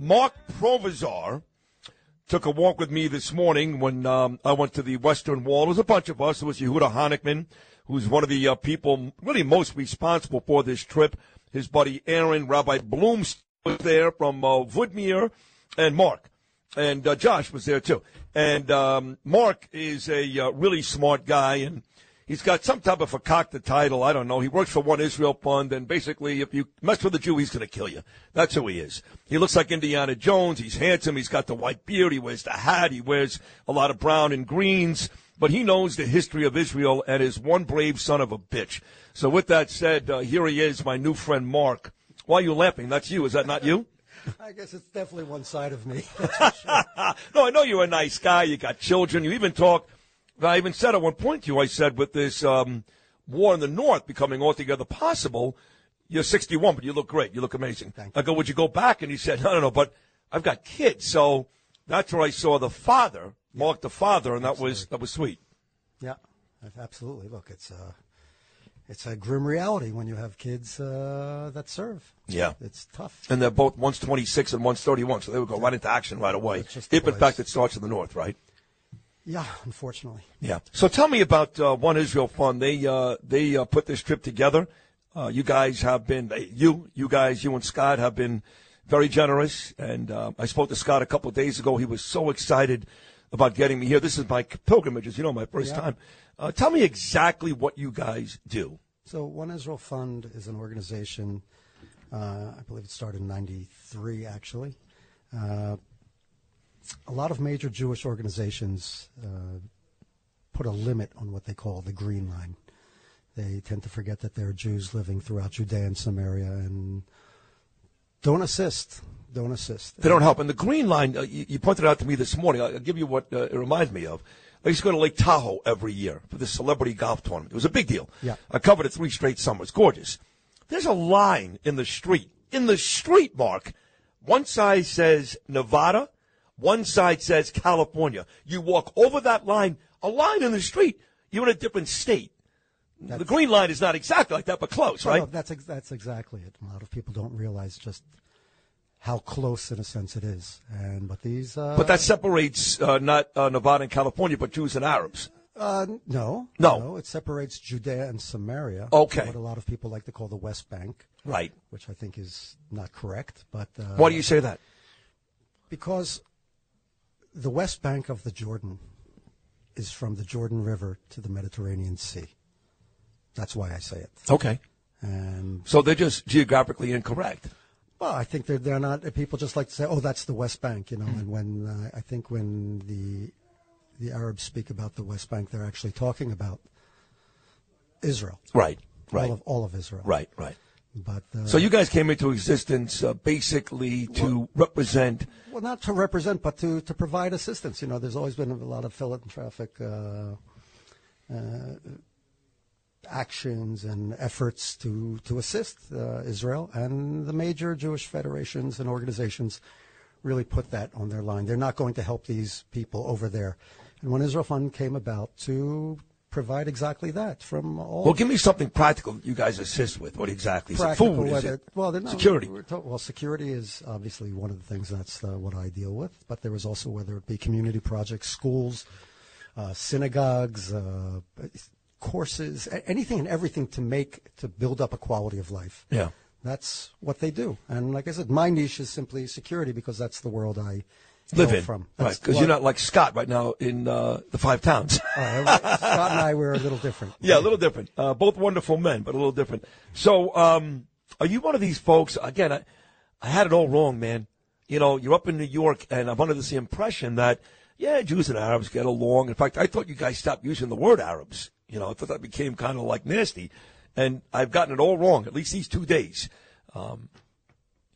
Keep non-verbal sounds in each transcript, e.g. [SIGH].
Mark Provisor took a walk with me this morning when um, I went to the Western Wall. There was a bunch of us. There was Yehuda Honickman, who's one of the uh, people really most responsible for this trip. His buddy Aaron, Rabbi Bloom was there from uh, Woodmere, and Mark. And uh, Josh was there too. And um, Mark is a uh, really smart guy, and he's got some type of a cocked title. I don't know. He works for One Israel Fund, and basically, if you mess with a Jew, he's going to kill you. That's who he is. He looks like Indiana Jones. He's handsome. He's got the white beard. He wears the hat. He wears a lot of brown and greens. But he knows the history of Israel and is one brave son of a bitch. So with that said, uh, here he is, my new friend Mark. Why are you laughing? That's you. Is that not you? [LAUGHS] I guess it's definitely one side of me. Sure. [LAUGHS] no, I know you're a nice guy. You got children. You even talk. I even said at one point to you, I said, with this um, war in the North becoming altogether possible, you're 61, but you look great. You look amazing. Thank I go, would you go back? And he said, no, no, no, but I've got kids. So that's where I saw the father, Mark the father, and that was that was sweet. yeah, absolutely. Look, it's a it's a grim reality when you have kids uh, that serve. Yeah. It's tough. And they're both one's 26 and one's 31, so they would go right into action right away. If, in fact, it starts in the North, right? Yeah, unfortunately. Yeah. So tell me about uh, One Israel Fund. They uh, they uh, put this trip together. Uh, you guys have been you you guys you and Scott have been very generous. And uh, I spoke to Scott a couple of days ago. He was so excited about getting me here. This is my pilgrimage, as you know, my first Yeah. time. Uh, tell me exactly what you guys do. So, One Israel Fund is an organization. Uh, I believe it started in '93, actually. A lot of major Jewish organizations uh, put a limit on what they call the Green Line. They tend to forget that there are Jews living throughout Judea and Samaria, and don't assist. Don't assist. They don't help. And the Green Line, uh, you, you pointed out to me this morning. I'll give you what uh, it reminds me of. I used to go to Lake Tahoe every year for the celebrity golf tournament. It was a big deal. Yeah. I covered it three straight summers. Gorgeous. There's a line in the street. In the street, Mark. One side says Nevada. One side says California. You walk over that line, a line in the street, you're in a different state. the Green Line is not exactly like that, but close, right? no, that's ex- that's exactly it. A lot of people don't realize just how close, in a sense, it is. And but these, uh, But that separates uh, not uh, Nevada and California, but Jews and Arabs. Uh, no, No. It separates Judea and Samaria. Okay. What a lot of people like to call the West Bank, Right. which I think is not correct. But uh, Why do you say that? Because the West Bank of the Jordan is from the Jordan River to the Mediterranean Sea. That's why I say it. Okay. And So they're just geographically incorrect. well, I think they're they're not. People just like to say, "Oh, that's the West Bank," you know. Hmm. And when uh, I think when the the Arabs speak about the West Bank, they're actually talking about Israel, Right. Right. all of all of Israel, Right. Right. But uh, So you guys came into existence uh, basically to represent. Well, not to represent, but to, to provide assistance. You know, there's always been a lot of philanthropic uh, uh, actions and efforts to to assist uh, Israel, and the major Jewish federations and organizations really put that on their line. They're not going to help these people over there. And when Israel Fund came about to provide exactly that from all Well, give me something practical that you guys assist with. What exactly? Is it practical food? Is it well they're not, security? well, security is obviously one of the things that's uh, what I deal with. But there is also whether it be community projects, schools, uh, synagogues, uh, courses, anything and everything to make to build up a quality of life. Yeah. That's what they do. And like I said, my niche is simply security because that's the world I Live in. from. Right. Because what- you're not like Scott right now in uh, the five towns. All right, Scott and I were a little different. [LAUGHS] Yeah, a little different. Uh, both wonderful men, but a little different. So, um, are you one of these folks? Again, I, I had it all wrong, man. You know, you're up in New York, and I'm under this impression that, yeah, Jews and Arabs get along. In fact, I thought you guys stopped using the word Arabs. You know, I thought that became kind of like nasty. And I've gotten it all wrong, at least these two days. Um,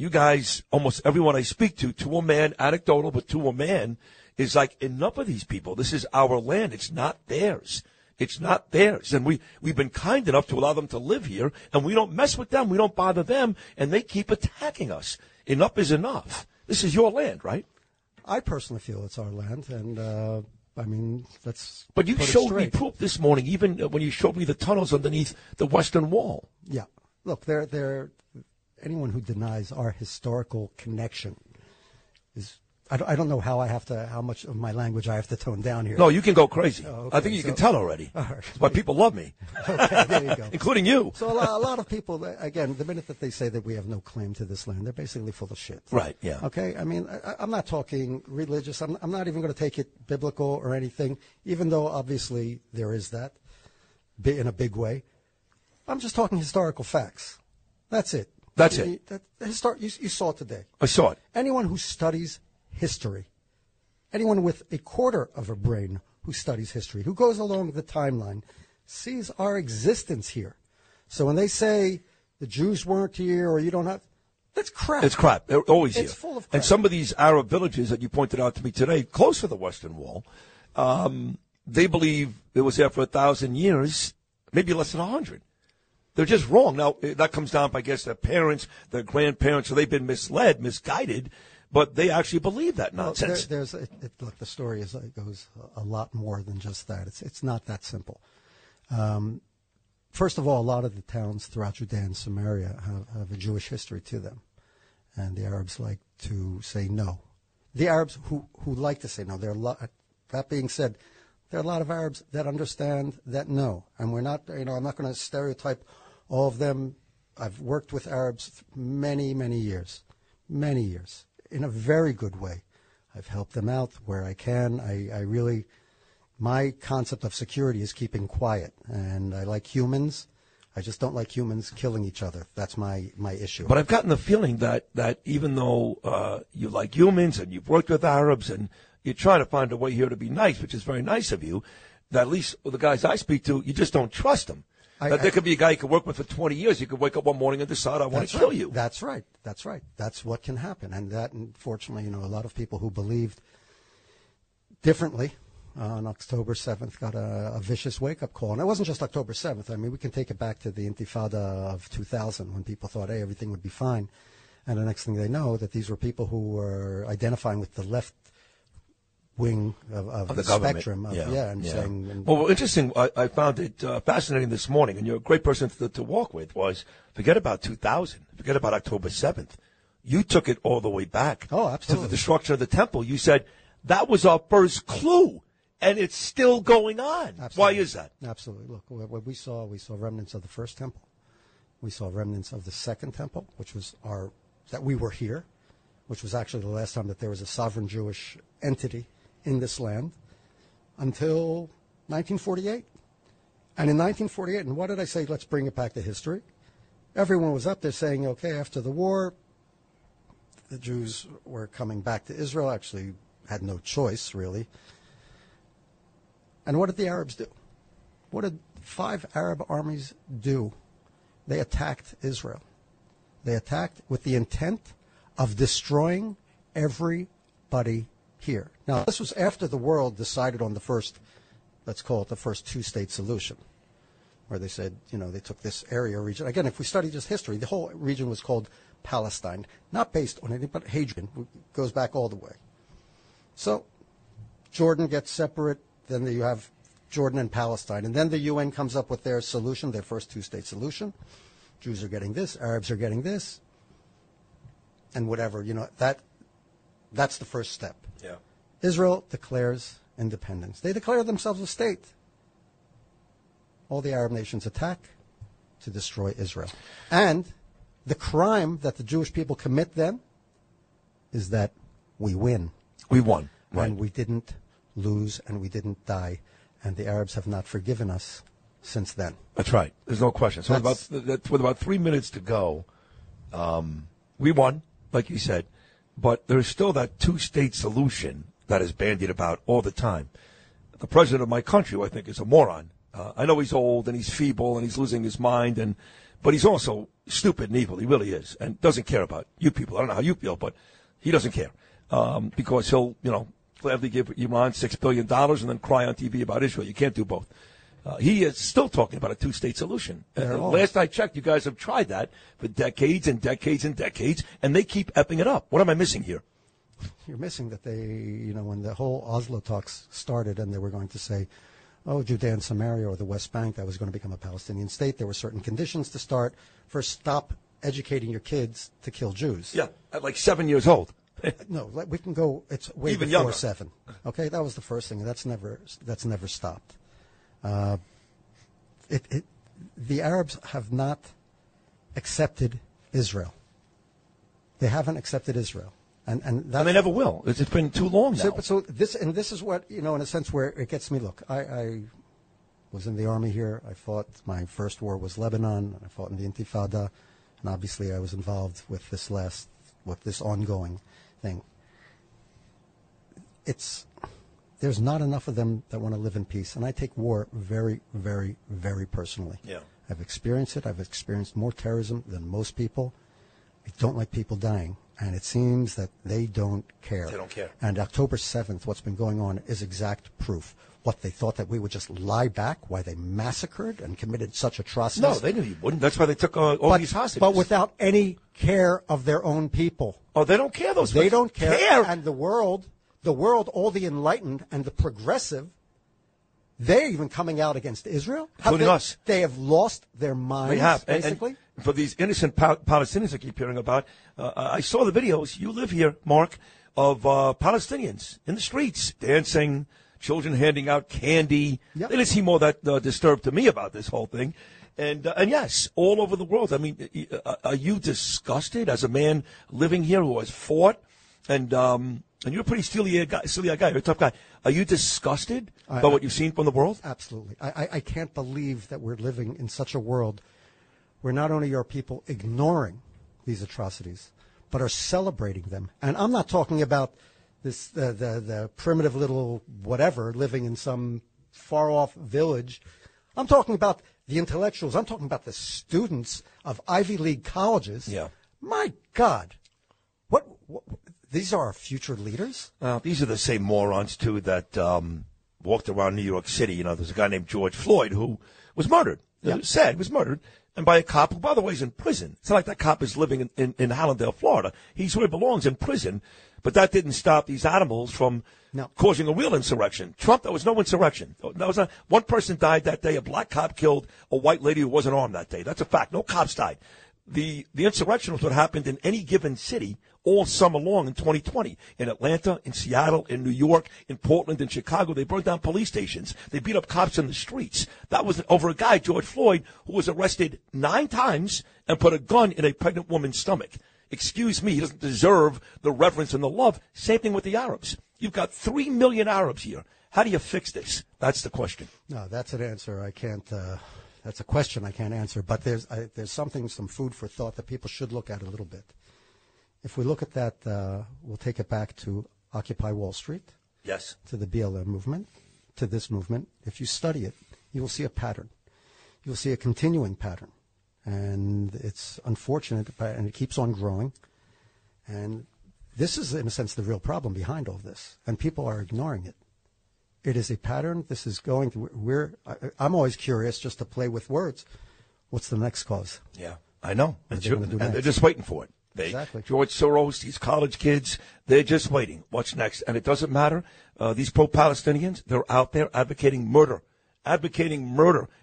you guys, almost everyone I speak to, to a man, anecdotal, but to a man, is like, enough of these people. This is our land. It's not theirs. It's not theirs. And we, we've been kind enough to allow them to live here, and we don't mess with them. We don't bother them, and they keep attacking us. Enough is enough. This is your land, right? I personally feel it's our land, and uh, I mean, let's. But you showed me proof this morning, even uh, when you showed me the tunnels underneath the Western Wall. Yeah. Look, they're, they're, anyone who denies our historical connection is I don't, I don't know how I have to how much of my language I have to tone down here. No, you can go crazy. Oh, okay, I think you so- can tell already. [LAUGHS] All right. People love me, [LAUGHS] okay, there you go. including you. So a lot, a lot of people, again, the minute that they say that we have no claim to this land, they're basically full of shit. Right, yeah. Okay. I mean, I, I'm not talking religious. I'm, I'm not even going to take it biblical or anything, even though obviously there is that in a big way. I'm just talking historical facts. That's it. That's it. That, histor- you, you saw it today. I saw it. Anyone who studies history, anyone with a quarter of a brain who studies history, who goes along the timeline, sees our existence here. So when they say the Jews weren't here or you don't have, that's crap. It's crap. They're always It's here. full of crap. And some of these Arab villages that you pointed out to me today, close to the Western Wall, um, they believe it was there for a thousand years, maybe less than a hundred. They're just wrong. Now eh, that comes down, I guess, their parents, their grandparents, so they've been misled, misguided, but they actually believe that Well, nonsense. There, there's it, it, look, the story is it goes a lot more than just that. It's it's not that simple. Um, first of all, a lot of the towns throughout Judea and Samaria have, have a Jewish history to them, and the Arabs like to say no. The Arabs who who like to say no. There are a. That being said, there are a lot of Arabs that understand that no, and we're not. You know, I'm not going to stereotype all of them. I've worked with Arabs many, many years, many years, in a very good way. I've helped them out where I can. I, I really, my concept of security is keeping quiet, and I like humans. I just don't like humans killing each other. That's my my issue. But I've gotten the feeling that, that even though uh, you like humans and you've worked with Arabs and you're trying to find a way here to be nice, which is very nice of you, that at least the guys I speak to, you just don't trust them. I- that there I- could be a guy you could work with for 20 years. You could wake up one morning and decide, I want to kill right. you. That's right. That's right. That's what can happen. And that, unfortunately, you know, a lot of people who believed differently uh, on October 7th got a, a vicious wake up call. And it wasn't just October 7th. I mean, we can take it back to the Intifada of 2000 when people thought, hey, everything would be fine. And the next thing they know, that these were people who were identifying with the left wing of, of, of the, the, spectrum. Of, yeah, and saying, and, well, interesting. I, I found it uh, fascinating this morning, and you're a great person to, to walk with. Was forget about 2000, forget about October 7th. You took it all the way back. Oh, absolutely. To absolutely. the destruction of the temple. You said that was our first clue, and it's still going on. Why is that? Absolutely. Look, what what we saw, we saw remnants of the first temple. We saw remnants of the second temple, which was our that we were here, which was actually the last time that there was a sovereign Jewish entity in this land until 1948. And in 1948, and what did I say? Let's bring it back to history. Everyone was up there saying, okay, after the war, the Jews were coming back to Israel, actually had no choice, really. And what did the Arabs do? What did five Arab armies do? They attacked Israel. They attacked with the intent of destroying everybody here. Now, this was after the world decided on the first, let's call it the first two state solution, where they said, you know, they took this area region. Again, if we study just history, the whole region was called Palestine, not based on anything but Hadrian, goes back all the way. So, Jordan gets separate, then you have Jordan and Palestine. And then the UN comes up with their solution, their first two state solution. Jews are getting this, Arabs are getting this, and whatever. You know, that that's the first step. Yeah. Israel declares independence. They declare themselves a state. All the Arab nations attack to destroy Israel. And the crime that the Jewish people commit then is that we win. We won. Right. And we didn't lose and we didn't die. And the Arabs have not forgiven us since then. That's right. There's no question. So with about, with about three minutes to go, um, we won, like you said, but there's still that two-state solution that is bandied about all the time. The president of my country, who I think, is a moron. Uh, I know he's old and he's feeble and he's losing his mind, and but he's also stupid and evil. He really is, and doesn't care about you people. I don't know how you feel, but he doesn't care um, because he'll, you know, gladly give Iran six billion dollars and then cry on TV about Israel. You can't do both. Uh, he is still talking about a two-state solution. Uh, last I checked, you guys have tried that for decades and decades and decades, and they keep epping it up. What am I missing here? You're missing that they, you know, when the whole Oslo talks started and they were going to say, oh, Judea and Samaria or the West Bank, that was going to become a Palestinian state. There were certain conditions to start. First, stop educating your kids to kill Jews. Yeah, at like seven years old. [LAUGHS] no, we can go. It's way Even before younger. seven. Okay, that was the first thing. That's never that's never stopped. Uh, it, it, the Arabs have not accepted Israel. They haven't accepted Israel, and and that's And they never will. It's it's been too long now. so, so this and this is what you know, in a sense, where it gets me. Look, I, I was in the army here. I fought. My first war was Lebanon. I fought in the Intifada, and obviously, I was involved with this last, with this ongoing thing. It's there's not enough of them that want to live in peace, and I take war very, very, very personally. Yeah. I've experienced it. I've experienced more terrorism than most people. I don't like people dying, and it seems that they don't care. They don't care. And October 7th, what's been going on is exact proof. What they thought that we would just lie back, why they massacred and committed such atrocities. no, they knew you wouldn't. That's why they took uh, all but, these hostages. but without any care of their own people. oh, they don't care. Those They don't care. And the world, the world, all the enlightened and the progressive, they're even coming out against Israel. Have Including they, us. They have lost their minds, They have. And- and basically. for these innocent pa- Palestinians I keep hearing about, uh, I saw the videos. You live here, Mark, of uh, Palestinians in the streets dancing, children handing out candy. Yep. They didn't seem all that uh, disturbed to me about this whole thing. And uh, and yes, all over the world. I mean, uh, are you disgusted as a man living here who has fought and um, and you're a pretty steely guy, steely guy, you're a tough guy. Are you disgusted I- by what you've seen from the world? Absolutely. I, I, I can't believe that we're living in such a world where not only are people ignoring these atrocities, but are celebrating them. And I'm not talking about this the, the, the primitive little whatever living in some far off village. I'm talking about the intellectuals. I'm talking about the students of Ivy League colleges. Yeah. My God. What, what these are our future leaders? Well, these are the same morons too that um, walked around New York City. You know, there's a guy named George Floyd who was murdered. Yeah. Uh, Sad, was murdered, and by a cop who, by the way, is in prison. It's not like that cop is living in, in, in Hallandale, Florida. He's where he belongs, in prison. But that didn't stop these animals from No. causing a real insurrection. Trump, there was no insurrection. That was not, one person died that day. A black cop killed a white lady who wasn't armed that day. That's a fact. No cops died. The the insurrection was what happened in any given city all summer long in 2020. In Atlanta, in Seattle, in New York, in Portland, in Chicago, they burned down police stations. They beat up cops in the streets. That was over a guy, George Floyd, who was arrested nine times and put a gun in a pregnant woman's stomach. Excuse me, he doesn't deserve the reverence and the love. Same thing with the Arabs. You've got three million Arabs here. How do you fix this? That's the question. No, that's an answer I can't. Uh, that's a question I can't answer. But there's I, there's something, some food for thought that people should look at a little bit. If we look at that, uh, we'll take it back to Occupy Wall Street, Yes. to the BLM movement, to this movement. If you study it, you will see a pattern. You'll see a continuing pattern, and it's unfortunate, but and it keeps on growing. And this is, in a sense, the real problem behind all this, and people are ignoring it. It is a pattern. This is going to. We're. I, I'm always curious, just to play with words. What's the next cause? Yeah, I know. What are It's they gonna do and they're just waiting for it. They, Exactly. George Soros, these college kids, they're just waiting. What's next? And it doesn't matter. Uh, these pro-Palestinians, they're out there advocating murder, advocating murder,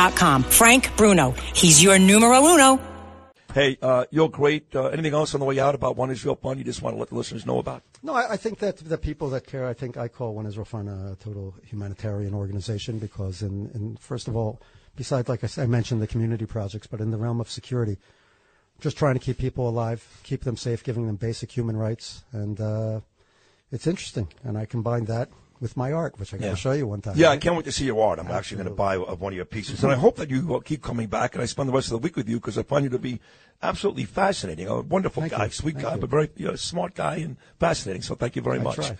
Frank Bruno. He's your numero uno. Hey, uh, you're great. Uh, anything else on the way out about One Israel Fund you just want to let the listeners know about? No, I, I think that the people that care, I think I call One Israel Fund a total humanitarian organization because, in, in first of all, besides, like I, said, I mentioned, the community projects, but in the realm of security, just trying to keep people alive, keep them safe, giving them basic human rights, and uh, it's interesting. And I combine that with my art, which I got to show you one time. Yeah, I can't wait to see your art. I'm actually going to buy one of your pieces, and I hope that you keep coming back and I spend the rest of the week with you because I find you to be absolutely fascinating. A wonderful Thank guy, you. sweet Thank guy, you. but very you know, smart guy and fascinating. So thank you very I much. try.